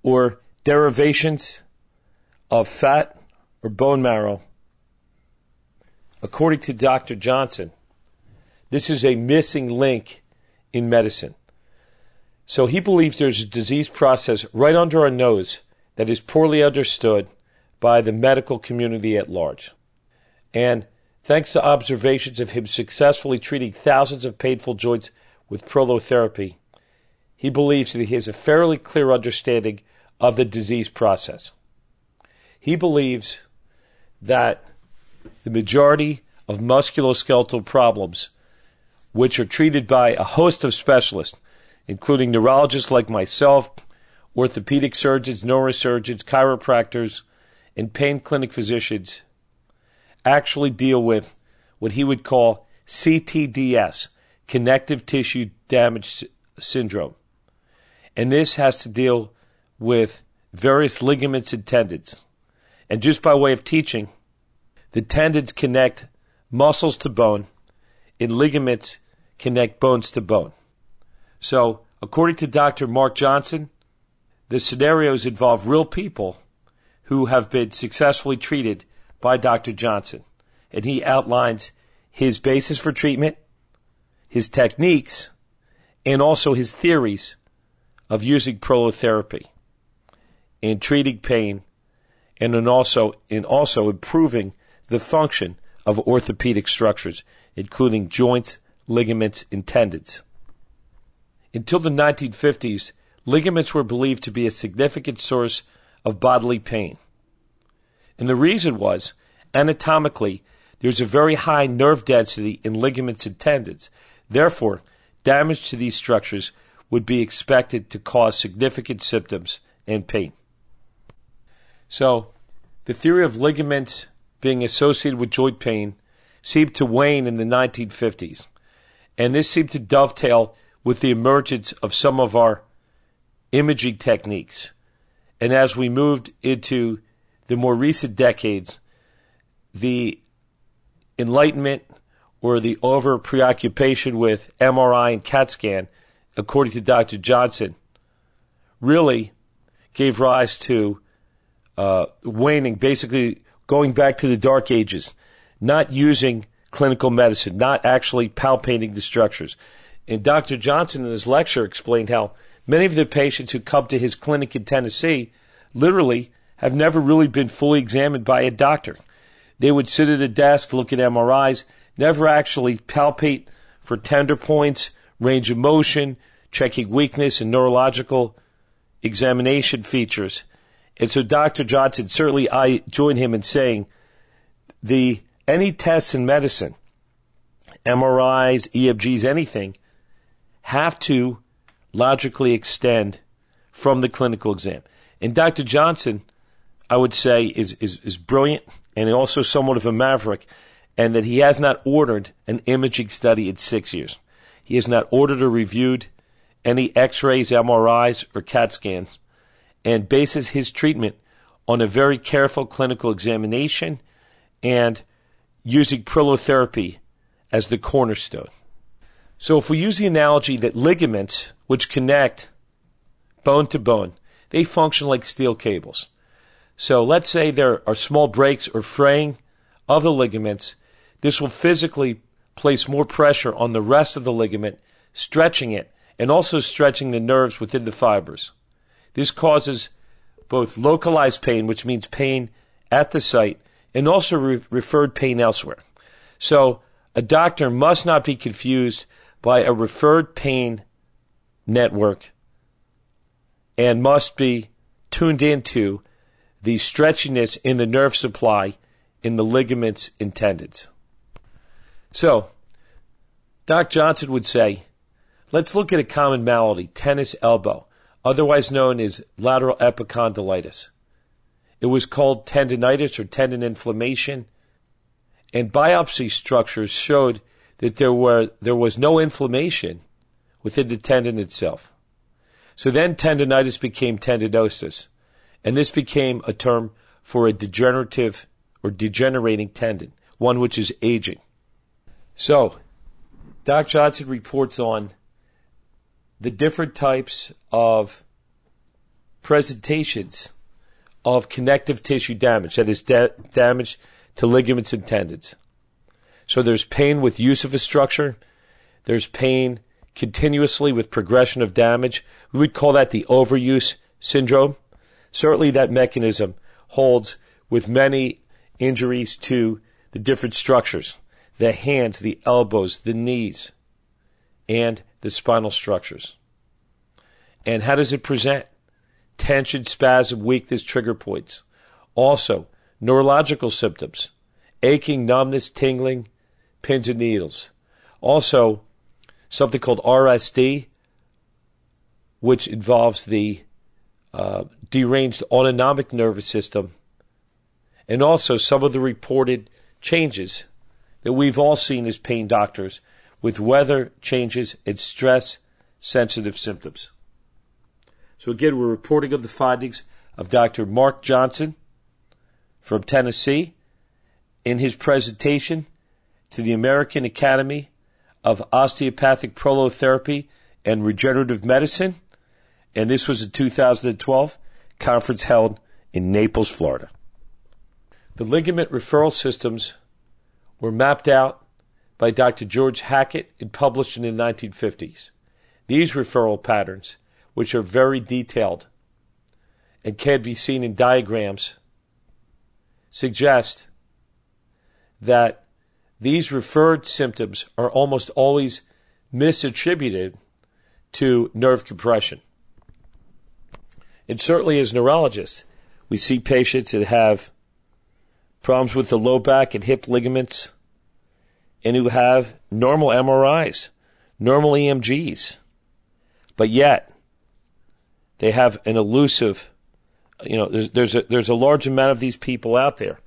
or derivations of fat or bone marrow, according to Dr. Johnson, this is a missing link in medicine. So he believes there's a disease process right under our nose that is poorly understood by the medical community at large. And thanks to observations of him successfully treating thousands of painful joints with prolotherapy, he believes that he has a fairly clear understanding of the disease process. He believes that the majority of musculoskeletal problems, which are treated by a host of specialists, including neurologists like myself, orthopedic surgeons, neurosurgeons, chiropractors, and pain clinic physicians actually deal with what he would call CTDS, connective tissue damage syndrome. And this has to deal with various ligaments and tendons. And just by way of teaching, the tendons connect muscles to bone, and ligaments connect bones to bone. So, according to Dr. Mark Johnson, the scenarios involve real people who have been successfully treated by Dr. Johnson. And he outlines his basis for treatment, his techniques, and also his theories of using prolotherapy in treating pain and in also in also improving the function of orthopedic structures, including joints, ligaments, and tendons. Until the 1950s, ligaments were believed to be a significant source of bodily pain. And the reason was, anatomically, there's a very high nerve density in ligaments and tendons. Therefore, damage to these structures would be expected to cause significant symptoms and pain. So, the theory of ligaments being associated with joint pain seemed to wane in the 1950s. And this seemed to dovetail with the emergence of some of our imaging techniques. And as we moved into the more recent decades, the enlightenment or the over preoccupation with MRI and CAT scan, according to Dr. Johnson, really gave rise to uh, waning, basically going back to the dark ages, not using clinical medicine, not actually palpating the structures. And Dr. Johnson in his lecture explained how many of the patients who come to his clinic in Tennessee literally have never really been fully examined by a doctor. They would sit at a desk, look at MRIs, never actually palpate for tender points, range of motion, checking weakness and neurological examination features. And so Dr. Johnson, certainly I join him in saying the any tests in medicine, MRIs, EMGs, anything, have to logically extend from the clinical exam. And Dr. Johnson, I would say, is, is, is brilliant and also somewhat of a maverick, and that he has not ordered an imaging study in six years. He has not ordered or reviewed any x rays, MRIs, or CAT scans, and bases his treatment on a very careful clinical examination and using prolotherapy as the cornerstone. So if we use the analogy that ligaments, which connect bone to bone, they function like steel cables. So let's say there are small breaks or fraying of the ligaments. This will physically place more pressure on the rest of the ligament, stretching it and also stretching the nerves within the fibers. This causes both localized pain, which means pain at the site, and also re- referred pain elsewhere. So a doctor must not be confused by a referred pain network and must be tuned into the stretchiness in the nerve supply in the ligaments and tendons. So, Doc Johnson would say, let's look at a common malady, tennis elbow, otherwise known as lateral epicondylitis. It was called tendonitis or tendon inflammation, and biopsy structures showed that there were there was no inflammation within the tendon itself. So then tendonitis became tendinosis, and this became a term for a degenerative or degenerating tendon, one which is aging. So, Doc Johnson reports on the different types of presentations of connective tissue damage, that is da- damage to ligaments and tendons. So there's pain with use of a structure. There's pain continuously with progression of damage. We would call that the overuse syndrome. Certainly that mechanism holds with many injuries to the different structures, the hands, the elbows, the knees, and the spinal structures. And how does it present? Tension, spasm, weakness, trigger points. Also, neurological symptoms, aching, numbness, tingling, pins and needles. Also, something called RSD, which involves the uh, deranged autonomic nervous system, and also some of the reported changes that we've all seen as pain doctors with weather changes and stress sensitive symptoms. So again, we're reporting on the findings of Dr. Mark Johnson from Tennessee in his presentation to the American Academy of Osteopathic Prolotherapy and Regenerative Medicine. And this was a 2012 conference held in Naples, Florida. The ligament referral systems were mapped out by Dr. George Hackett and published in the 1950s. These referral patterns, which are very detailed and can be seen in diagrams, suggest that these referred symptoms are almost always misattributed to nerve compression. And certainly as neurologists, we see patients that have problems with the low back and hip ligaments and who have normal MRIs, normal EMGs, but yet they have an elusive, you know, there's, there's a, there's a large amount of these people out there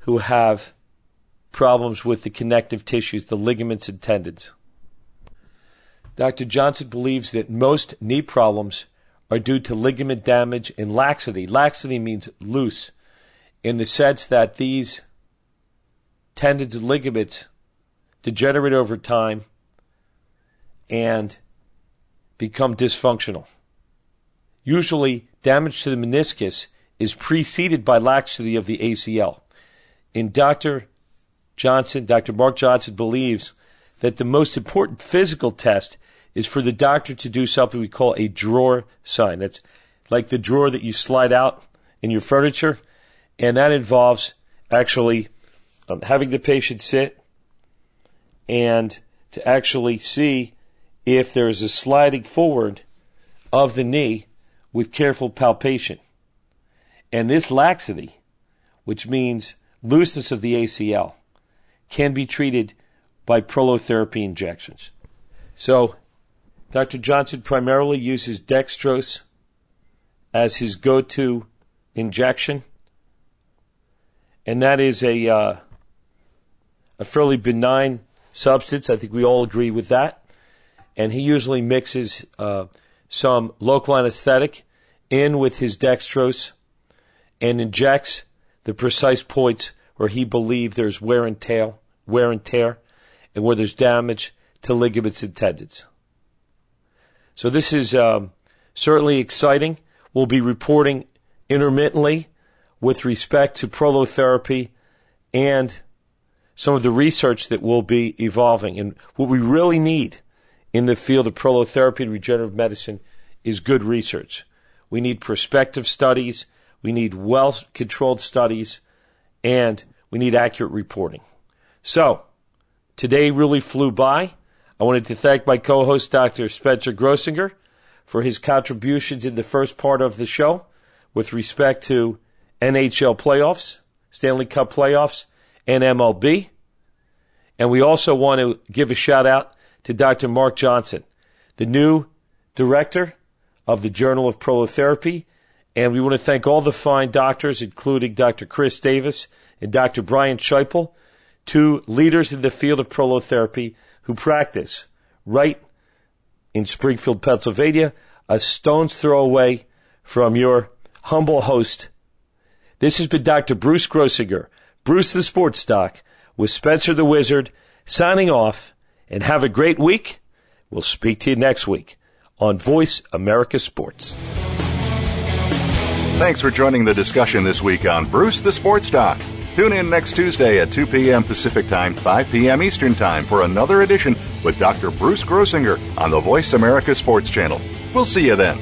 who have problems with the connective tissues, the ligaments and tendons. Dr. Johnson believes that most knee problems are due to ligament damage and laxity. Laxity means loose in the sense that these tendons and ligaments degenerate over time and become dysfunctional. Usually, damage to the meniscus is preceded by laxity of the ACL. In Dr. Johnson, Dr. Mark Johnson believes that the most important physical test is for the doctor to do something we call a drawer sign. That's like the drawer that you slide out in your furniture. And that involves actually um, having the patient sit and to actually see if there is a sliding forward of the knee with careful palpation. And this laxity, which means looseness of the ACL, can be treated by prolotherapy injections. So, Dr. Johnson primarily uses dextrose as his go-to injection, and that is a uh, a fairly benign substance. I think we all agree with that. And he usually mixes uh, some local anesthetic in with his dextrose and injects the precise points where he believes there's wear and tear, wear and tear, and where there's damage to ligaments and tendons. So this is um, certainly exciting. We'll be reporting intermittently with respect to prolotherapy and some of the research that will be evolving. And what we really need in the field of prolotherapy and regenerative medicine is good research. We need prospective studies, we need well controlled studies, and we need accurate reporting. So, today really flew by. I wanted to thank my co host, Dr. Spencer Grossinger, for his contributions in the first part of the show with respect to NHL playoffs, Stanley Cup playoffs, and MLB. And we also want to give a shout out to Dr. Mark Johnson, the new director of the Journal of Prolotherapy. And we want to thank all the fine doctors, including Dr. Chris Davis and Dr. Brian Shiple, two leaders in the field of prolotherapy who practice right in Springfield, Pennsylvania, a stone's throw away from your humble host. This has been Dr. Bruce Grossinger, Bruce the Sports Doc, with Spencer the Wizard, signing off and have a great week. We'll speak to you next week on Voice America Sports. Thanks for joining the discussion this week on Bruce the Sports Doc. Tune in next Tuesday at 2 p.m. Pacific Time, 5 p.m. Eastern Time for another edition with Dr. Bruce Grossinger on the Voice America Sports Channel. We'll see you then.